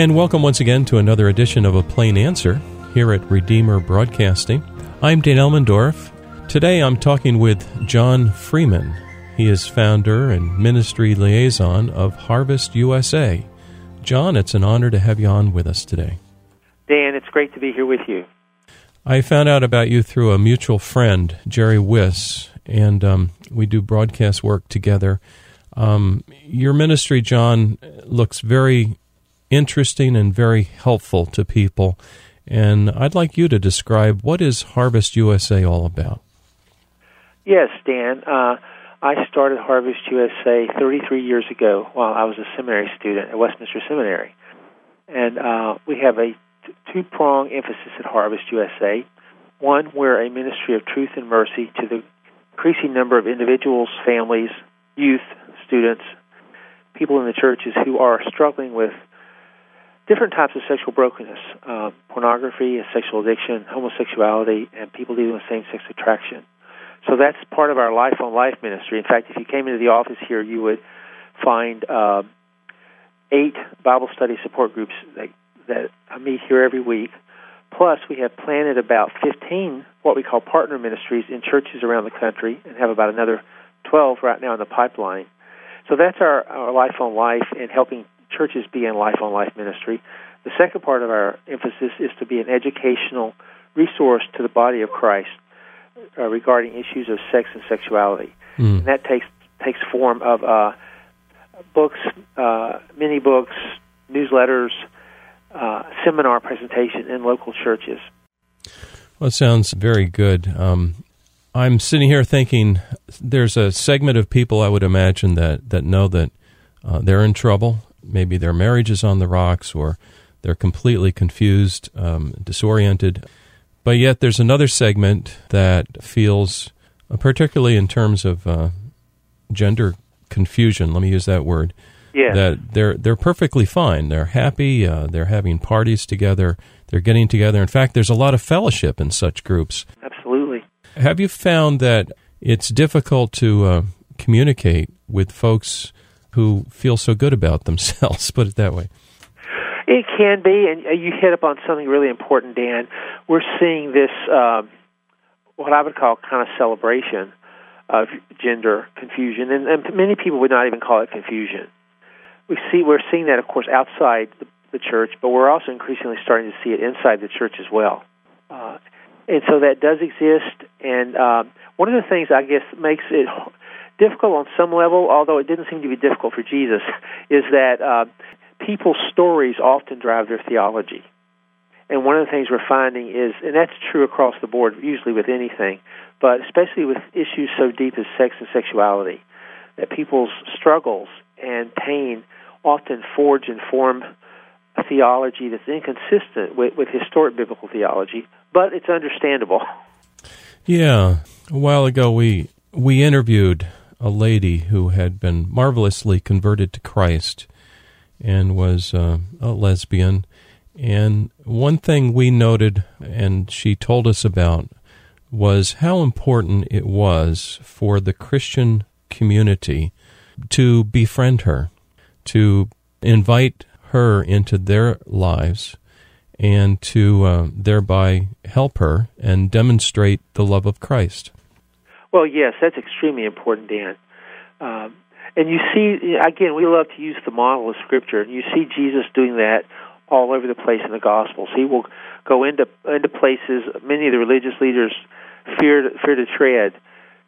And welcome once again to another edition of A Plain Answer here at Redeemer Broadcasting. I'm Dan Elmendorf. Today I'm talking with John Freeman. He is founder and ministry liaison of Harvest USA. John, it's an honor to have you on with us today. Dan, it's great to be here with you. I found out about you through a mutual friend, Jerry Wiss, and um, we do broadcast work together. Um, your ministry, John, looks very interesting and very helpful to people. And I'd like you to describe what is Harvest USA all about. Yes, Dan. Uh, I started Harvest USA 33 years ago while I was a seminary student at Westminster Seminary. And uh, we have a t- two prong emphasis at Harvest USA. One, we're a ministry of truth and mercy to the increasing number of individuals, families, youth, students, people in the churches who are struggling with different types of sexual brokenness uh, pornography, sexual addiction, homosexuality, and people dealing with same sex attraction. So that's part of our Life on Life ministry. In fact, if you came into the office here, you would find uh, eight Bible study support groups that, that meet here every week. Plus, we have planted about 15 what we call partner ministries in churches around the country and have about another 12 right now in the pipeline. So that's our, our Life on Life and helping churches be in Life on Life ministry. The second part of our emphasis is to be an educational resource to the body of Christ uh, regarding issues of sex and sexuality. Mm. And that takes takes form of uh, books, uh, mini books, newsletters, uh, seminar presentation in local churches. Well, it sounds very good. Um, I'm sitting here thinking there's a segment of people I would imagine that, that know that uh, they're in trouble. Maybe their marriage is on the rocks or they're completely confused, um, disoriented. But yet there's another segment that feels, uh, particularly in terms of uh, gender confusion, let me use that word, yeah. that they're, they're perfectly fine. They're happy. Uh, they're having parties together. They're getting together. In fact, there's a lot of fellowship in such groups. Absolutely. Have you found that it's difficult to uh, communicate with folks who feel so good about themselves? Put it that way. It can be, and uh, you hit up on something really important, Dan. We're seeing this, uh, what I would call kind of celebration of gender confusion, and, and many people would not even call it confusion. We see we're seeing that, of course, outside the, the church, but we're also increasingly starting to see it inside the church as well. Uh, and so that does exist. And uh, one of the things I guess makes it difficult on some level, although it didn't seem to be difficult for Jesus, is that uh, people's stories often drive their theology. And one of the things we're finding is, and that's true across the board, usually with anything, but especially with issues so deep as sex and sexuality, that people's struggles and pain often forge and form a theology that's inconsistent with, with historic biblical theology, but it's understandable. Yeah. A while ago, we we interviewed a lady who had been marvelously converted to Christ and was uh, a lesbian. And one thing we noted, and she told us about, was how important it was for the Christian community to befriend her, to invite her into their lives, and to uh, thereby help her and demonstrate the love of Christ. Well, yes, that's extremely important, Dan. Um, and you see, again, we love to use the model of Scripture, and you see Jesus doing that all over the place in the Gospels. He will go into into places many of the religious leaders fear to, fear to tread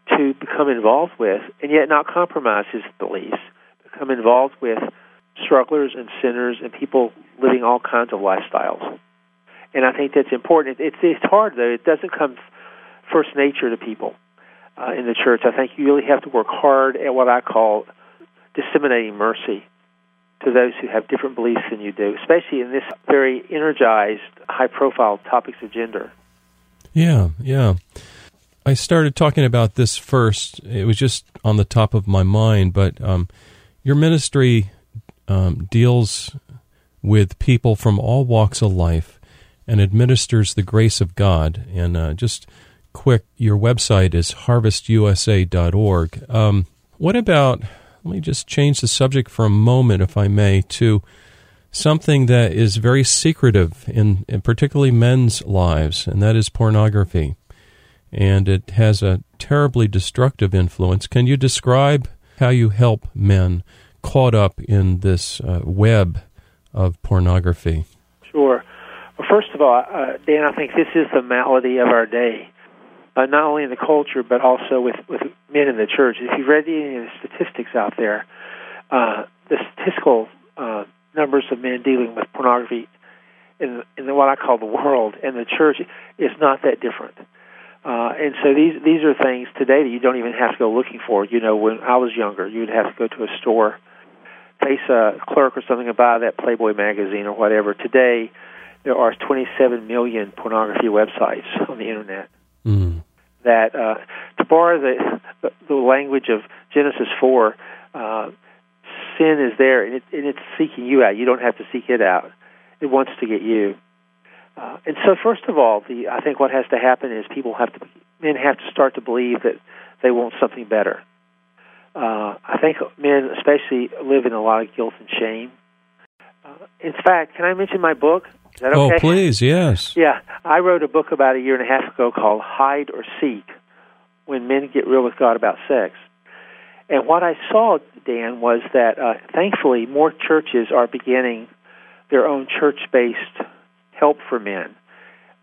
to become involved with, and yet not compromise his beliefs. Become involved with strugglers and sinners and people living all kinds of lifestyles. And I think that's important. It's it's hard though. It doesn't come first nature to people uh, in the church. I think you really have to work hard at what I call disseminating mercy to those who have different beliefs than you do, especially in this very energized, high profile topics of gender. Yeah, yeah. I started talking about this first. It was just on the top of my mind, but um, your ministry um, deals with people from all walks of life and administers the grace of God. And uh, just quick, your website is harvestusa.org. Um, what about, let me just change the subject for a moment, if I may, to something that is very secretive in, in particularly men's lives, and that is pornography. And it has a terribly destructive influence. Can you describe how you help men caught up in this uh, web of pornography? Sure. Well, first of all, uh, Dan, I think this is the malady of our day, uh, not only in the culture but also with with men in the church. If you've read any of the statistics out there, uh, the statistical uh, numbers of men dealing with pornography in in what I call the world and the church is not that different. Uh, and so these these are things today that you don't even have to go looking for. You know, when I was younger, you'd have to go to a store, face a clerk or something, and buy that Playboy magazine or whatever. Today, there are 27 million pornography websites on the internet. Mm. That, uh, to borrow the, the language of Genesis 4, uh, sin is there and, it, and it's seeking you out. You don't have to seek it out. It wants to get you. Uh, and so, first of all, the I think what has to happen is people have to men have to start to believe that they want something better. Uh, I think men, especially, live in a lot of guilt and shame. Uh, in fact, can I mention my book? Is that Oh, please, yes. Yeah, I wrote a book about a year and a half ago called "Hide or Seek: When Men Get Real with God About Sex." And what I saw, Dan, was that uh, thankfully more churches are beginning their own church-based help for men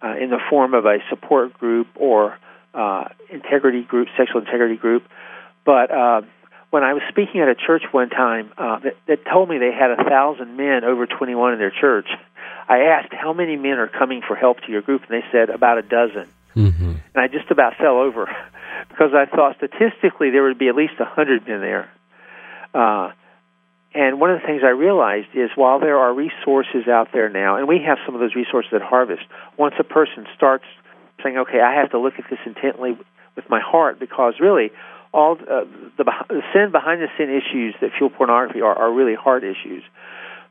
uh, in the form of a support group or uh, integrity group, sexual integrity group. But uh, when I was speaking at a church one time uh, that, that told me they had a thousand men over 21 in their church, I asked how many men are coming for help to your group, and they said about a dozen. hmm And I just about fell over because I thought statistically there would be at least a hundred men there. Uh, and one of the things I realized is while there are resources out there now, and we have some of those resources at Harvest, once a person starts saying, okay, I have to look at this intently with my heart because really all uh, the, the sin behind the sin issues that fuel pornography are, are really hard issues.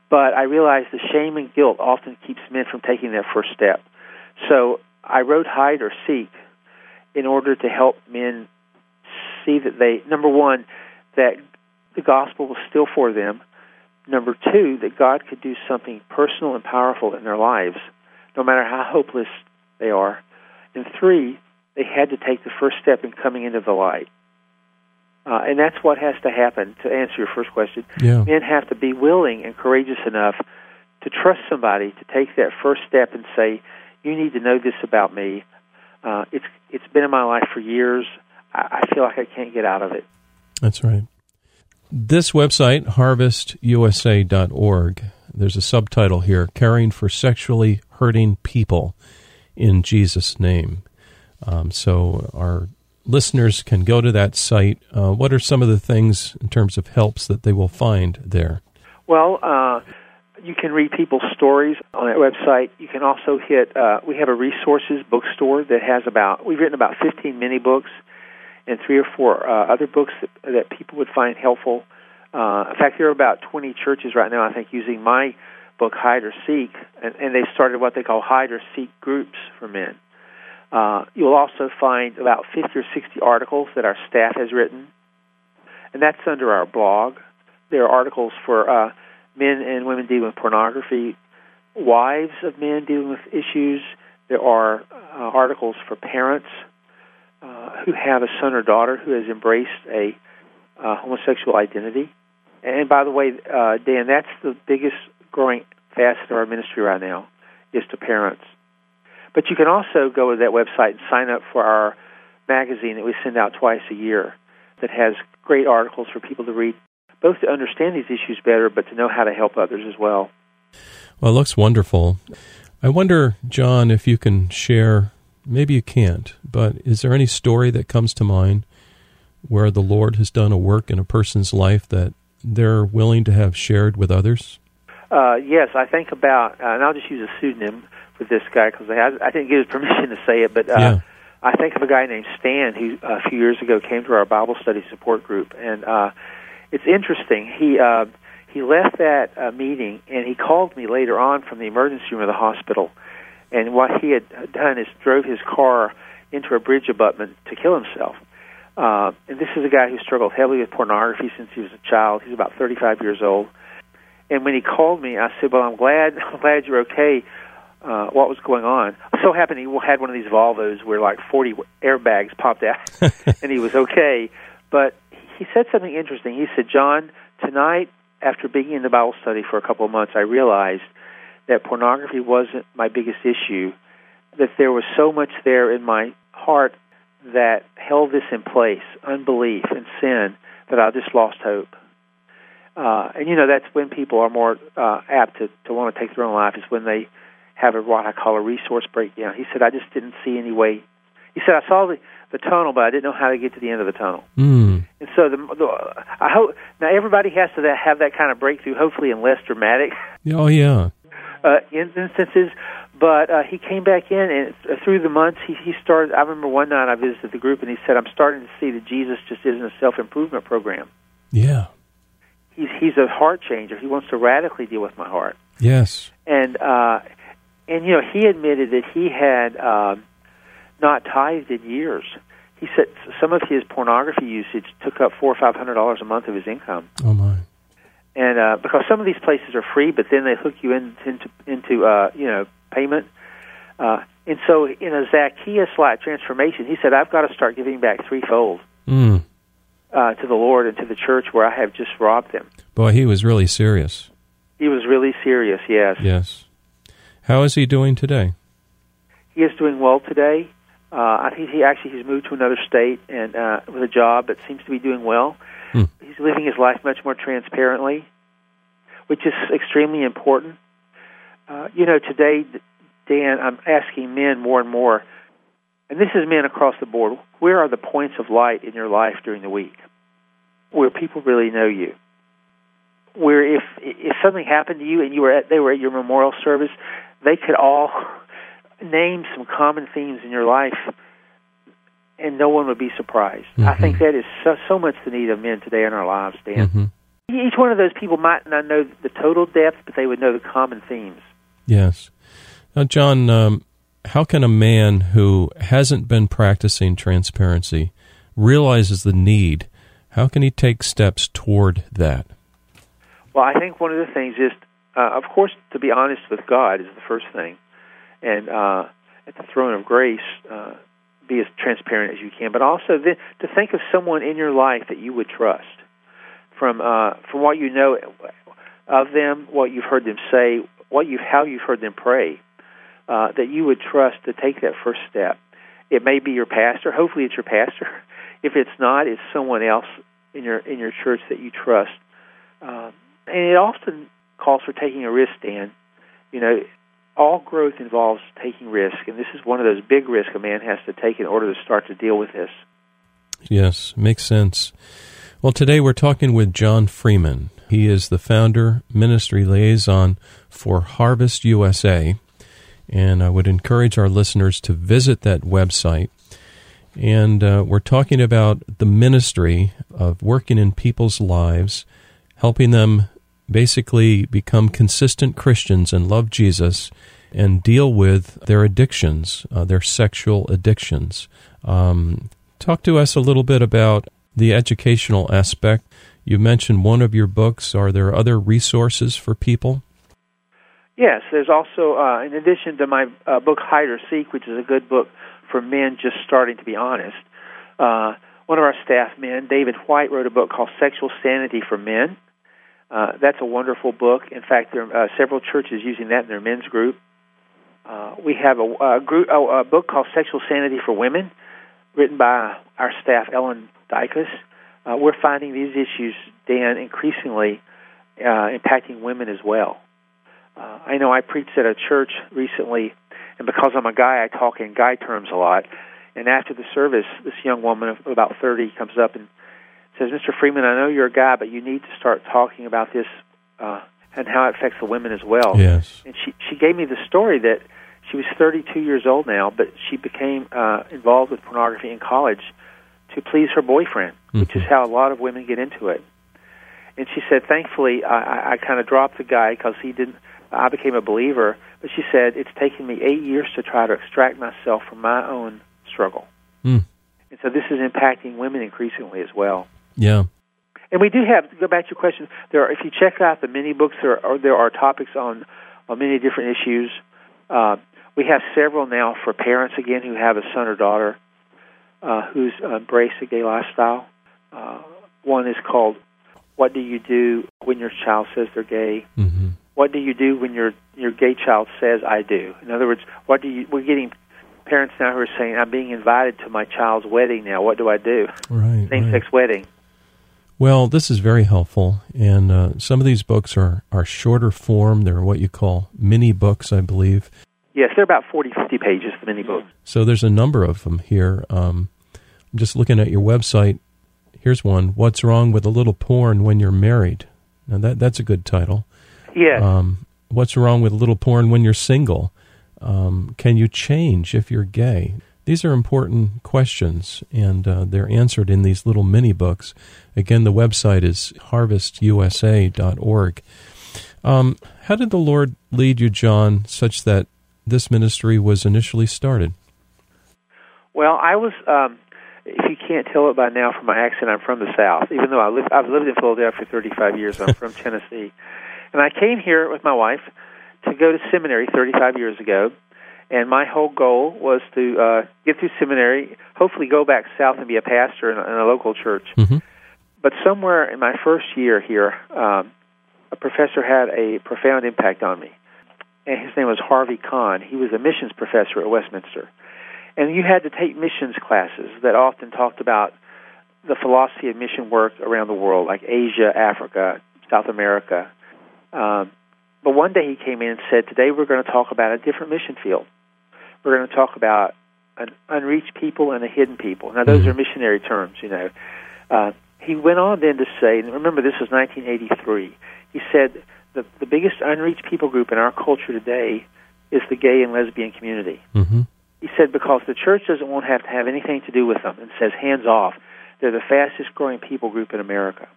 But I realized the shame and guilt often keeps men from taking that first step. So I wrote Hide or Seek in order to help men see that they, number one, that the gospel was still for them. Number two, that God could do something personal and powerful in their lives, no matter how hopeless they are. And three, they had to take the first step in coming into the light. Uh, and that's what has to happen to answer your first question. Yeah. Men have to be willing and courageous enough to trust somebody to take that first step and say, "You need to know this about me. Uh, it's it's been in my life for years. I, I feel like I can't get out of it." That's right. This website, harvestusa.org, there's a subtitle here Caring for Sexually Hurting People in Jesus' Name. Um, so our listeners can go to that site. Uh, what are some of the things in terms of helps that they will find there? Well, uh, you can read people's stories on that website. You can also hit. Uh, we have a resources bookstore that has about. We've written about 15 mini books and three or four uh, other books that, that people would find helpful. Uh, in fact, there are about 20 churches right now, I think, using my book, Hide or Seek, and, and they've started what they call Hide or Seek groups for men. Uh, you'll also find about 50 or 60 articles that our staff has written, and that's under our blog. There are articles for uh, men and women dealing with pornography, wives of men dealing with issues. There are uh, articles for parents uh, who have a son or daughter who has embraced a uh, homosexual identity. And by the way, uh, Dan, that's the biggest growing facet of our ministry right now is to parents. But you can also go to that website and sign up for our magazine that we send out twice a year that has great articles for people to read, both to understand these issues better, but to know how to help others as well. Well, it looks wonderful. I wonder, John, if you can share, maybe you can't, but is there any story that comes to mind where the Lord has done a work in a person's life that they're willing to have shared with others? Uh, yes, I think about, uh, and I'll just use a pseudonym for this guy because I, I didn't get his permission to say it, but uh, Yeah. I think of a guy named Stan who a few years ago came to our Bible study support group, and uh, it's interesting. He uh, he left that uh, meeting and he called me later on from the emergency room of the hospital, and what he had done is drove his car into a bridge abutment to kill himself. Uh, and this is a guy who struggled heavily with pornography since he was a child. He's about 35 years old. And when he called me, I said, "Well, I'm glad. I'm glad you're okay. Uh, what was going on?" So happened he had one of these Volvos where like 40 airbags popped out, and he was okay. But he said something interesting. He said, "John, tonight after being in the Bible study for a couple of months, I realized that pornography wasn't my biggest issue. That there was so much there in my heart that held this in place, unbelief and sin, that I just lost hope." Uh, and you know that's when people are more uh, apt to, to want to take their own life is when they have a what I call a resource breakdown. He said, I just didn't see any way. He said, I saw the, the tunnel, but I didn't know how to get to the end of the tunnel. Mm. And so the, the I hope now everybody has to have that kind of breakthrough, hopefully in less dramatic Oh, yeah. uh, instances. But uh, he came back in, and through the months, he, he started. I remember one night I visited the group, and he said, "I'm starting to see that Jesus just isn't a self improvement program. Yeah. He's he's a heart changer. He wants to radically deal with my heart." Yes. And uh, and you know, he admitted that he had um, not tithed in years. He said some of his pornography usage took up four or five hundred dollars a month of his income. Oh, my. And uh, because some of these places are free, but then they hook you in, into into uh, you know payment. Uh, and so, in a Zacchaeus-like transformation, he said, "I've got to start giving back threefold Mm. uh, to the Lord and to the church where I have just robbed them." Boy, he was really serious. He was really serious. Yes, Yes. How is he doing today? he is doing well today. Uh, I think he actually he's moved to another state and uh, with a job that seems to be doing well. Hmm. He's living his life much more transparently, which is extremely important. Uh, you know, today, Dan, I'm asking men more and more, and this is men across the board. Where are the points of light in your life during the week, where people really know you? Where if if something happened to you and you were at they were at your memorial service, they could all name some common themes in your life, and no one would be surprised. I Mhm. think that is so, so much the need of men today in our lives, Dan. hmm Each one of those people might not know the total depth, but they would know the common themes. Yes. Now, John, um, how can a man who hasn't been practicing transparency realizes the need? How can he take steps toward that? Well, I think one of the things is, uh, of course, to be honest with God is the first thing, and uh, at the throne of grace, uh, be as transparent as you can. But also then, to think of someone in your life that you would trust, from uh, from what you know of them, what you've heard them say, what you how you've heard them pray, uh, that you would trust to take that first step. It may be your pastor. Hopefully, it's your pastor. If it's not, it's someone else in your in your church that you trust. Um, and it often calls for taking a risk, Dan. You know, all growth involves taking risk, and this is one of those big risks a man has to take in order to start to deal with this. Yes, makes sense. Well, today we're talking with John Freeman. He is the founder, ministry liaison for Harvest USA. And I would encourage our listeners to visit that website. And uh, we're talking about the ministry of working in people's lives, helping them basically become consistent Christians and love Jesus and deal with their addictions, uh, their sexual addictions. Um, talk to us a little bit about the educational aspect. You mentioned one of your books. Are there other resources for people? Yes, there's also, uh, in addition to my uh, book Hide or Seek, which is a good book for men just starting to be honest, uh, one of our staff men, David White, wrote a book called Sexual Sanity for Men. Uh, that's a wonderful book. In fact, there are uh, several churches using that in their men's group. Uh, we have a, a, group, a, a book called Sexual Sanity for Women, written by our staff, Ellen Dykas. Uh, we're finding these issues, Dan, increasingly uh, impacting women as well. Uh, I know I preached at a church recently, and because I'm a guy, I talk in guy terms a lot. And after the service, this young woman of about 30 comes up and says, Mr. Freeman, I know you're a guy, but you need to start talking about this uh, and how it affects the women as well. Yes. And she, she gave me the story that she was 32 years old now, but she became uh, involved with pornography in college to please her boyfriend, which is Mhm. how a lot of women get into it. And she said, thankfully, I, I, I kind of dropped the guy because he didn't. I became a believer, but she said it's taken me eight years to try to extract myself from my own struggle. Mm. And so this is impacting women increasingly as well. Yeah. And we do have to go back to your question. There, are, if you check out the mini books, there are there are topics on on many different issues. Uh, we have several now for parents again who have a son or daughter uh, who's embraced a gay lifestyle. Uh, one is called "What Do You Do When Your Child Says They're Gay." Mm-hmm. What do you do when your your gay child says "I do"? In other words, what do you? We're getting parents now who are saying, "I'm being invited to my child's wedding now. What do I do?" Right. Same-sex right. wedding. Well, this is very helpful, and uh, some of these books are, are shorter form. They're what you call mini books, I believe. Yes, they're about 40, 50 pages, the mini books. So there's a number of them here. Um, I'm just looking at your website. Here's one: What's wrong with a little porn when you're married? Now that that's a good title. Yes. Um, what's wrong with a little porn when you're single? Um, can you change if you're gay? These are important questions, and uh, they're answered in these little mini books. Again, the website is harvestusa.org. Um, how did the Lord lead you, John, such that this ministry was initially started? Well, I was. Um, if you can't tell it by now from my accent, I'm from the South. Even though I live, I've lived in Philadelphia for 35 years. I'm from Tennessee, and I came here with my wife to go to seminary 35 years ago. And my whole goal was to uh, get through seminary, hopefully go back south and be a pastor in a, in a local church. Mm-hmm. But somewhere in my first year here, um, a professor had a profound impact on me. And his name was Harvie Conn. He was a missions professor at Westminster. And you had to take missions classes that often talked about the philosophy of mission work around the world, like Asia, Africa, South America. Um, but one day he came in and said, Today we're going to talk about a different mission field. We're going to talk about an unreached people and a hidden people. Now, those Mhm. are missionary terms, you know. Uh, he went on then to say, and remember this was 1983, he said, the, the biggest unreached people group in our culture today is the gay and lesbian community. Mm-hmm. He said because the church doesn't want to have to have anything to do with them and says hands off. They're the fastest growing people group in America.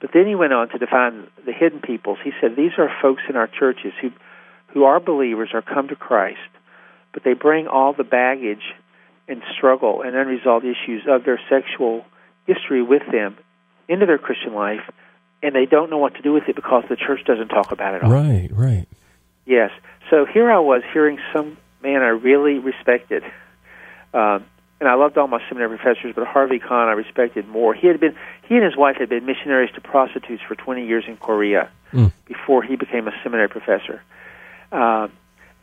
But then he went on to define the hidden peoples. He said these are folks in our churches who who are believers or come to Christ, but they bring all the baggage and struggle and unresolved issues of their sexual history with them into their Christian life, and they don't know what to do with it because the church doesn't talk about it all. Right, right. Yes. So here I was hearing some man I really respected. Um, and I loved all my seminary professors, but Harvie Conn I respected more. He had been he and his wife had been missionaries to prostitutes for 20 years in Korea Mm. before he became a seminary professor. Um,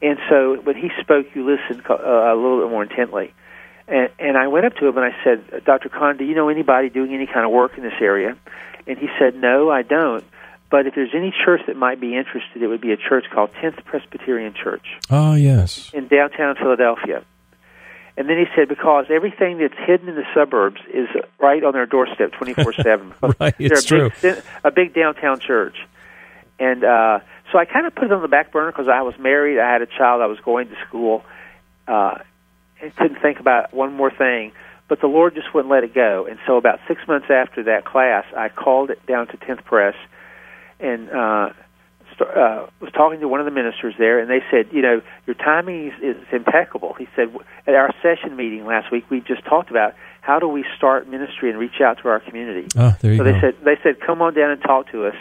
and so when he spoke, you listened uh, a little bit more intently. And, and I went up to him and I said, Dr. Conn, do you know anybody doing any kind of work in this area? And he said, No, I don't. But if there's any church that might be interested, it would be a church called 10th Presbyterian Church Ah, yes. in downtown Philadelphia. And then he said, because everything that's hidden in the suburbs is right on their doorstep 24 7. Right, it's a true. Big, a big downtown church. And uh, so I kind of put it on the back burner because I was married, I had a child, I was going to school, uh, and couldn't think about one more thing. But the Lord just wouldn't let it go. And so about six months after that class, I called it down to 10th Pres and uh, st- uh, was talking to one of the ministers there, and they said, you know, your timing is, is impeccable. He said, at our session meeting last week, we just talked about how do we start ministry and reach out to our community. Ah, there you so go. they said, they said, come on down and talk to us.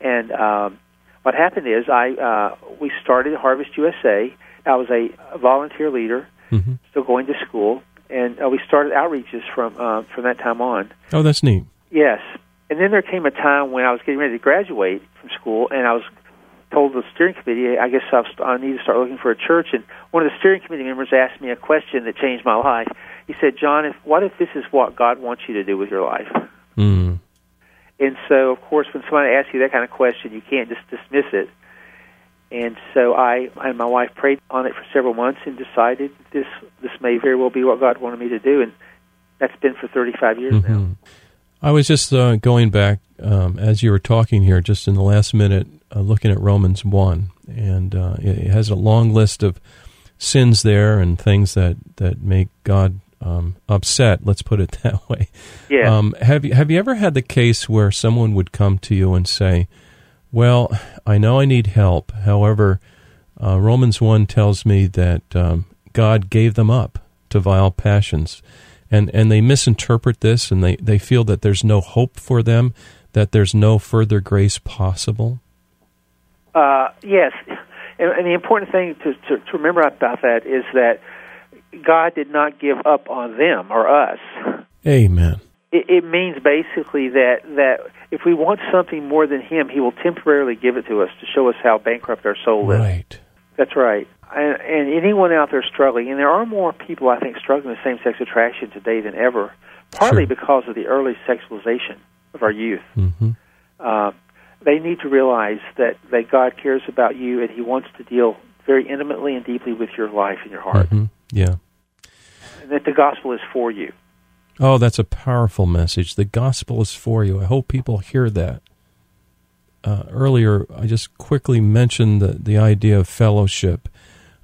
And um, what happened is, I uh, we started Harvest USA. I was a volunteer leader, hmm still going to school, and uh, we started outreaches from uh, from that time on. Oh, that's neat. Yes. And then there came a time when I was getting ready to graduate from school, and I was told the steering committee, I guess I, was, I need to start looking for a church. And one of the steering committee members asked me a question that changed my life. He said, John, if, what if this is what God wants you to do with your life? Mm. And so, of course, when somebody asks you that kind of question, you can't just dismiss it. And so I and my wife prayed on it for several months and decided this this may very well be what God wanted me to do, and that's been for 35 years now. Mhm. I was just uh, going back um, as you were talking here, just in the last minute, uh, looking at Romans 1, and uh, it it has a long list of sins there and things that, that make God um, upset, let's put it that way. Yeah. Um, have, you, have you ever had the case where someone would come to you and say, Well, I know I need help. However, uh, Romans 1 tells me that um, God gave them up to vile passions. and and they misinterpret this and they they feel that there's no hope for them, that there's no further grace possible. Uh, yes, and, and the important thing to, to to remember about that is that God did not give up on them or us. Amen. It, it means basically that that if we want something more than Him, He will temporarily give it to us to show us how bankrupt our soul is. Right. That's right. And, and anyone out there struggling, and there are more people I think struggling with same-sex attraction today than ever, partly Sure. because of the early sexualization of our youth. hmm Uh, they need to realize that that God cares about you, and He wants to deal very intimately and deeply with your life and your heart, hmm Yeah. and that the gospel is for you. Oh, that's a powerful message. The gospel is for you. I hope people hear that. Uh, earlier, I just quickly mentioned the, the idea of fellowship.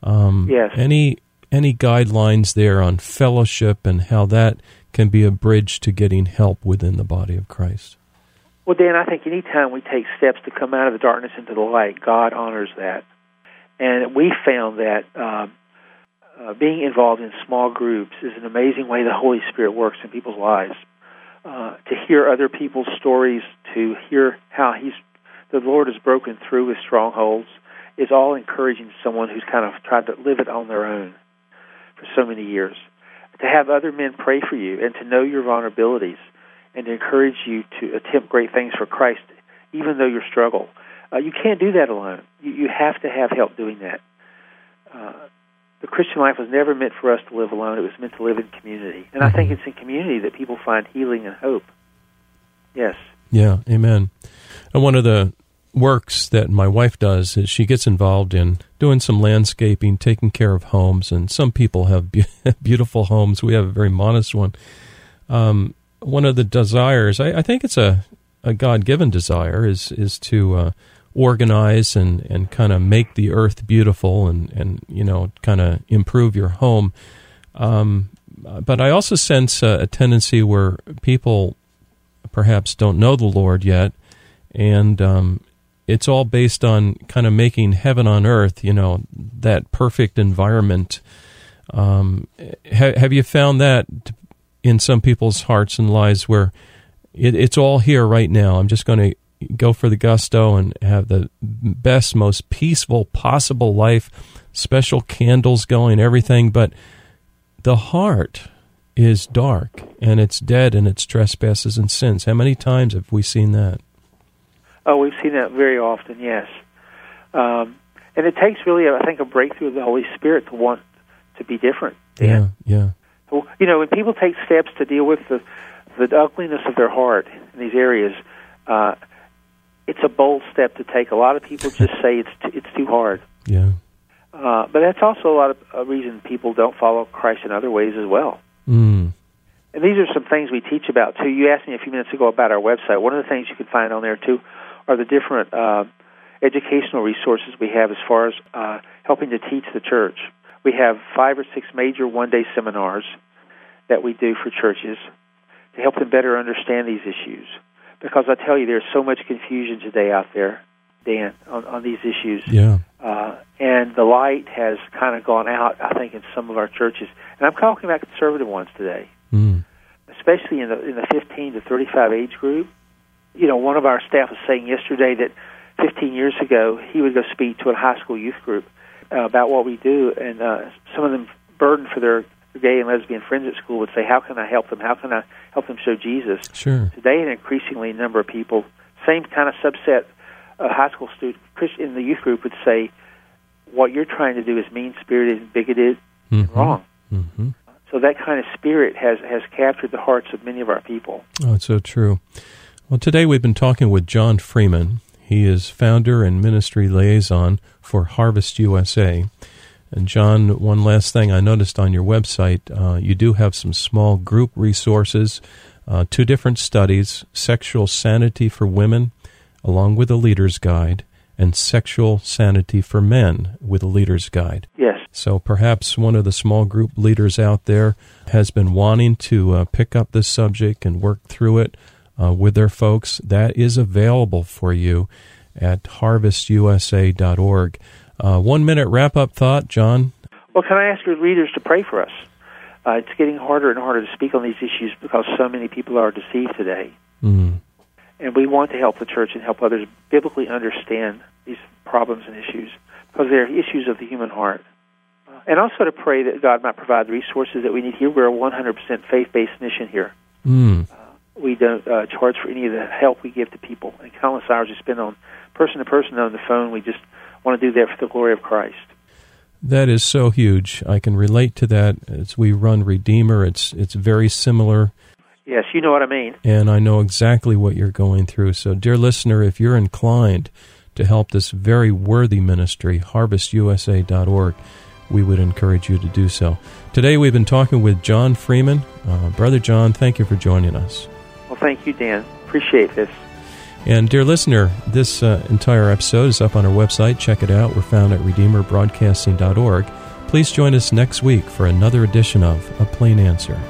Um, Yes. Any any guidelines there on fellowship and how that can be a bridge to getting help within the body of Christ? Well, Dan, I think anytime we take steps to come out of the darkness into the light, God honors that. And we found that um, uh, being involved in small groups is an amazing way the Holy Spirit works in people's lives. Uh, to hear other people's stories, to hear how He's the Lord has broken through His strongholds, is all encouraging to someone who's kind of tried to live it on their own for so many years. To have other men pray for you and to know your vulnerabilities and to encourage you to attempt great things for Christ, even though you struggle. Uh, you can't do that alone. You, you have to have help doing that. Uh, the Christian life was never meant for us to live alone. It was meant to live in community. And I think it's in community that people find healing and hope. Yes. Yeah, amen. And one of the works that my wife does is she gets involved in doing some landscaping, taking care of homes, and some people have be- beautiful homes. We have a very modest one. Um, one of the desires, I, I think it's a, a God given desire, is is to uh, organize and, and kind of make the earth beautiful and, and you know kind of improve your home. Um, but I also sense a, a tendency where people perhaps don't know the Lord yet, and um, it's all based on kind of making heaven on earth, you know, that perfect environment. Um, ha- have you found that in some people's hearts and lives where it, it's all here right now? I'm just going to go for the gusto and have the best, most peaceful possible life, special candles going, everything, but the heart is dark and it's dead in its trespasses and sins. How many times have we seen that? Oh, we've seen that very often, yes. Um, and it takes really, I think, a breakthrough of the Holy Spirit to want to be different. Dan. Yeah, yeah. You know, when people take steps to deal with the the ugliness of their heart in these areas, uh, it's a bold step to take. A lot of people just say it's t- it's too hard, Yeah. uh, but that's also a lot of a reason people don't follow Christ in other ways as well. Mm. And these are some things we teach about too. You asked me a few minutes ago about our website. One of the things you can find on there too are the different uh, educational resources we have as far as uh, helping to teach the church. We have five or six major one-day seminars that we do for churches to help them better understand these issues. Because I tell you, there's so much confusion today out there, Dan, on, on these issues. Yeah. Uh, and the light has kind of gone out, I think, in some of our churches. And I'm talking about conservative ones today Mm. especially in the in the 15 to 35 age group. You know, one of our staff was saying yesterday that 15 years ago he would go speak to a high school youth group uh, about what we do, and uh, some of them burdened for their gay and lesbian friends at school would say, "How can I help them? How can I help them show Jesus?" Sure. Today, an increasingly number of people, same kind of subset of high school students in the youth group would say, "What you're trying to do is mean spirited and bigoted and Mhm. wrong." hmm So that kind of spirit has has captured the hearts of many of our people. Oh, it's so true. Well, today we've been talking with John Freeman. He is founder and ministry liaison for Harvest USA. And John, one last thing I noticed on your website, uh, you do have some small group resources, uh, two different studies: sexual sanity for women, along with a leader's guide, and sexual sanity for men with a leader's guide. Yes. So perhaps one of the small group leaders out there has been wanting to uh, pick up this subject and work through it uh, with their folks. That is available for you at harvestusa.org. Uh, one minute wrap up thought, John. Well, can I ask your readers to pray for us? uh, it's getting harder and harder to speak on these issues because so many people are deceived today. Mm. And we want to help the church and help others biblically understand these problems and issues because they're issues of the human heart. Uh, and also to pray that God might provide the resources that we need here. We're a 100% faith based mission here. Mm. Uh, we don't uh, charge for any of the help we give to people. And countless hours we spend on person to person on the phone. We just want to do that for the glory of Christ. That is so huge. I can relate to that as we run Redeemer. It's it's very similar. Yes, you know what I mean. And I know exactly what you're going through. So, dear listener, if you're inclined to help this very worthy ministry, harvestusa.org, we would encourage you to do so. Today, we've been talking with John Freeman. Uh, Brother John, thank you for joining us. Well, thank you, Dan. Appreciate this. And, dear listener, this uh, entire episode is up on our website. Check it out. We're found at redeemerbroadcasting.org. Please join us next week for another edition of A Plain Answer.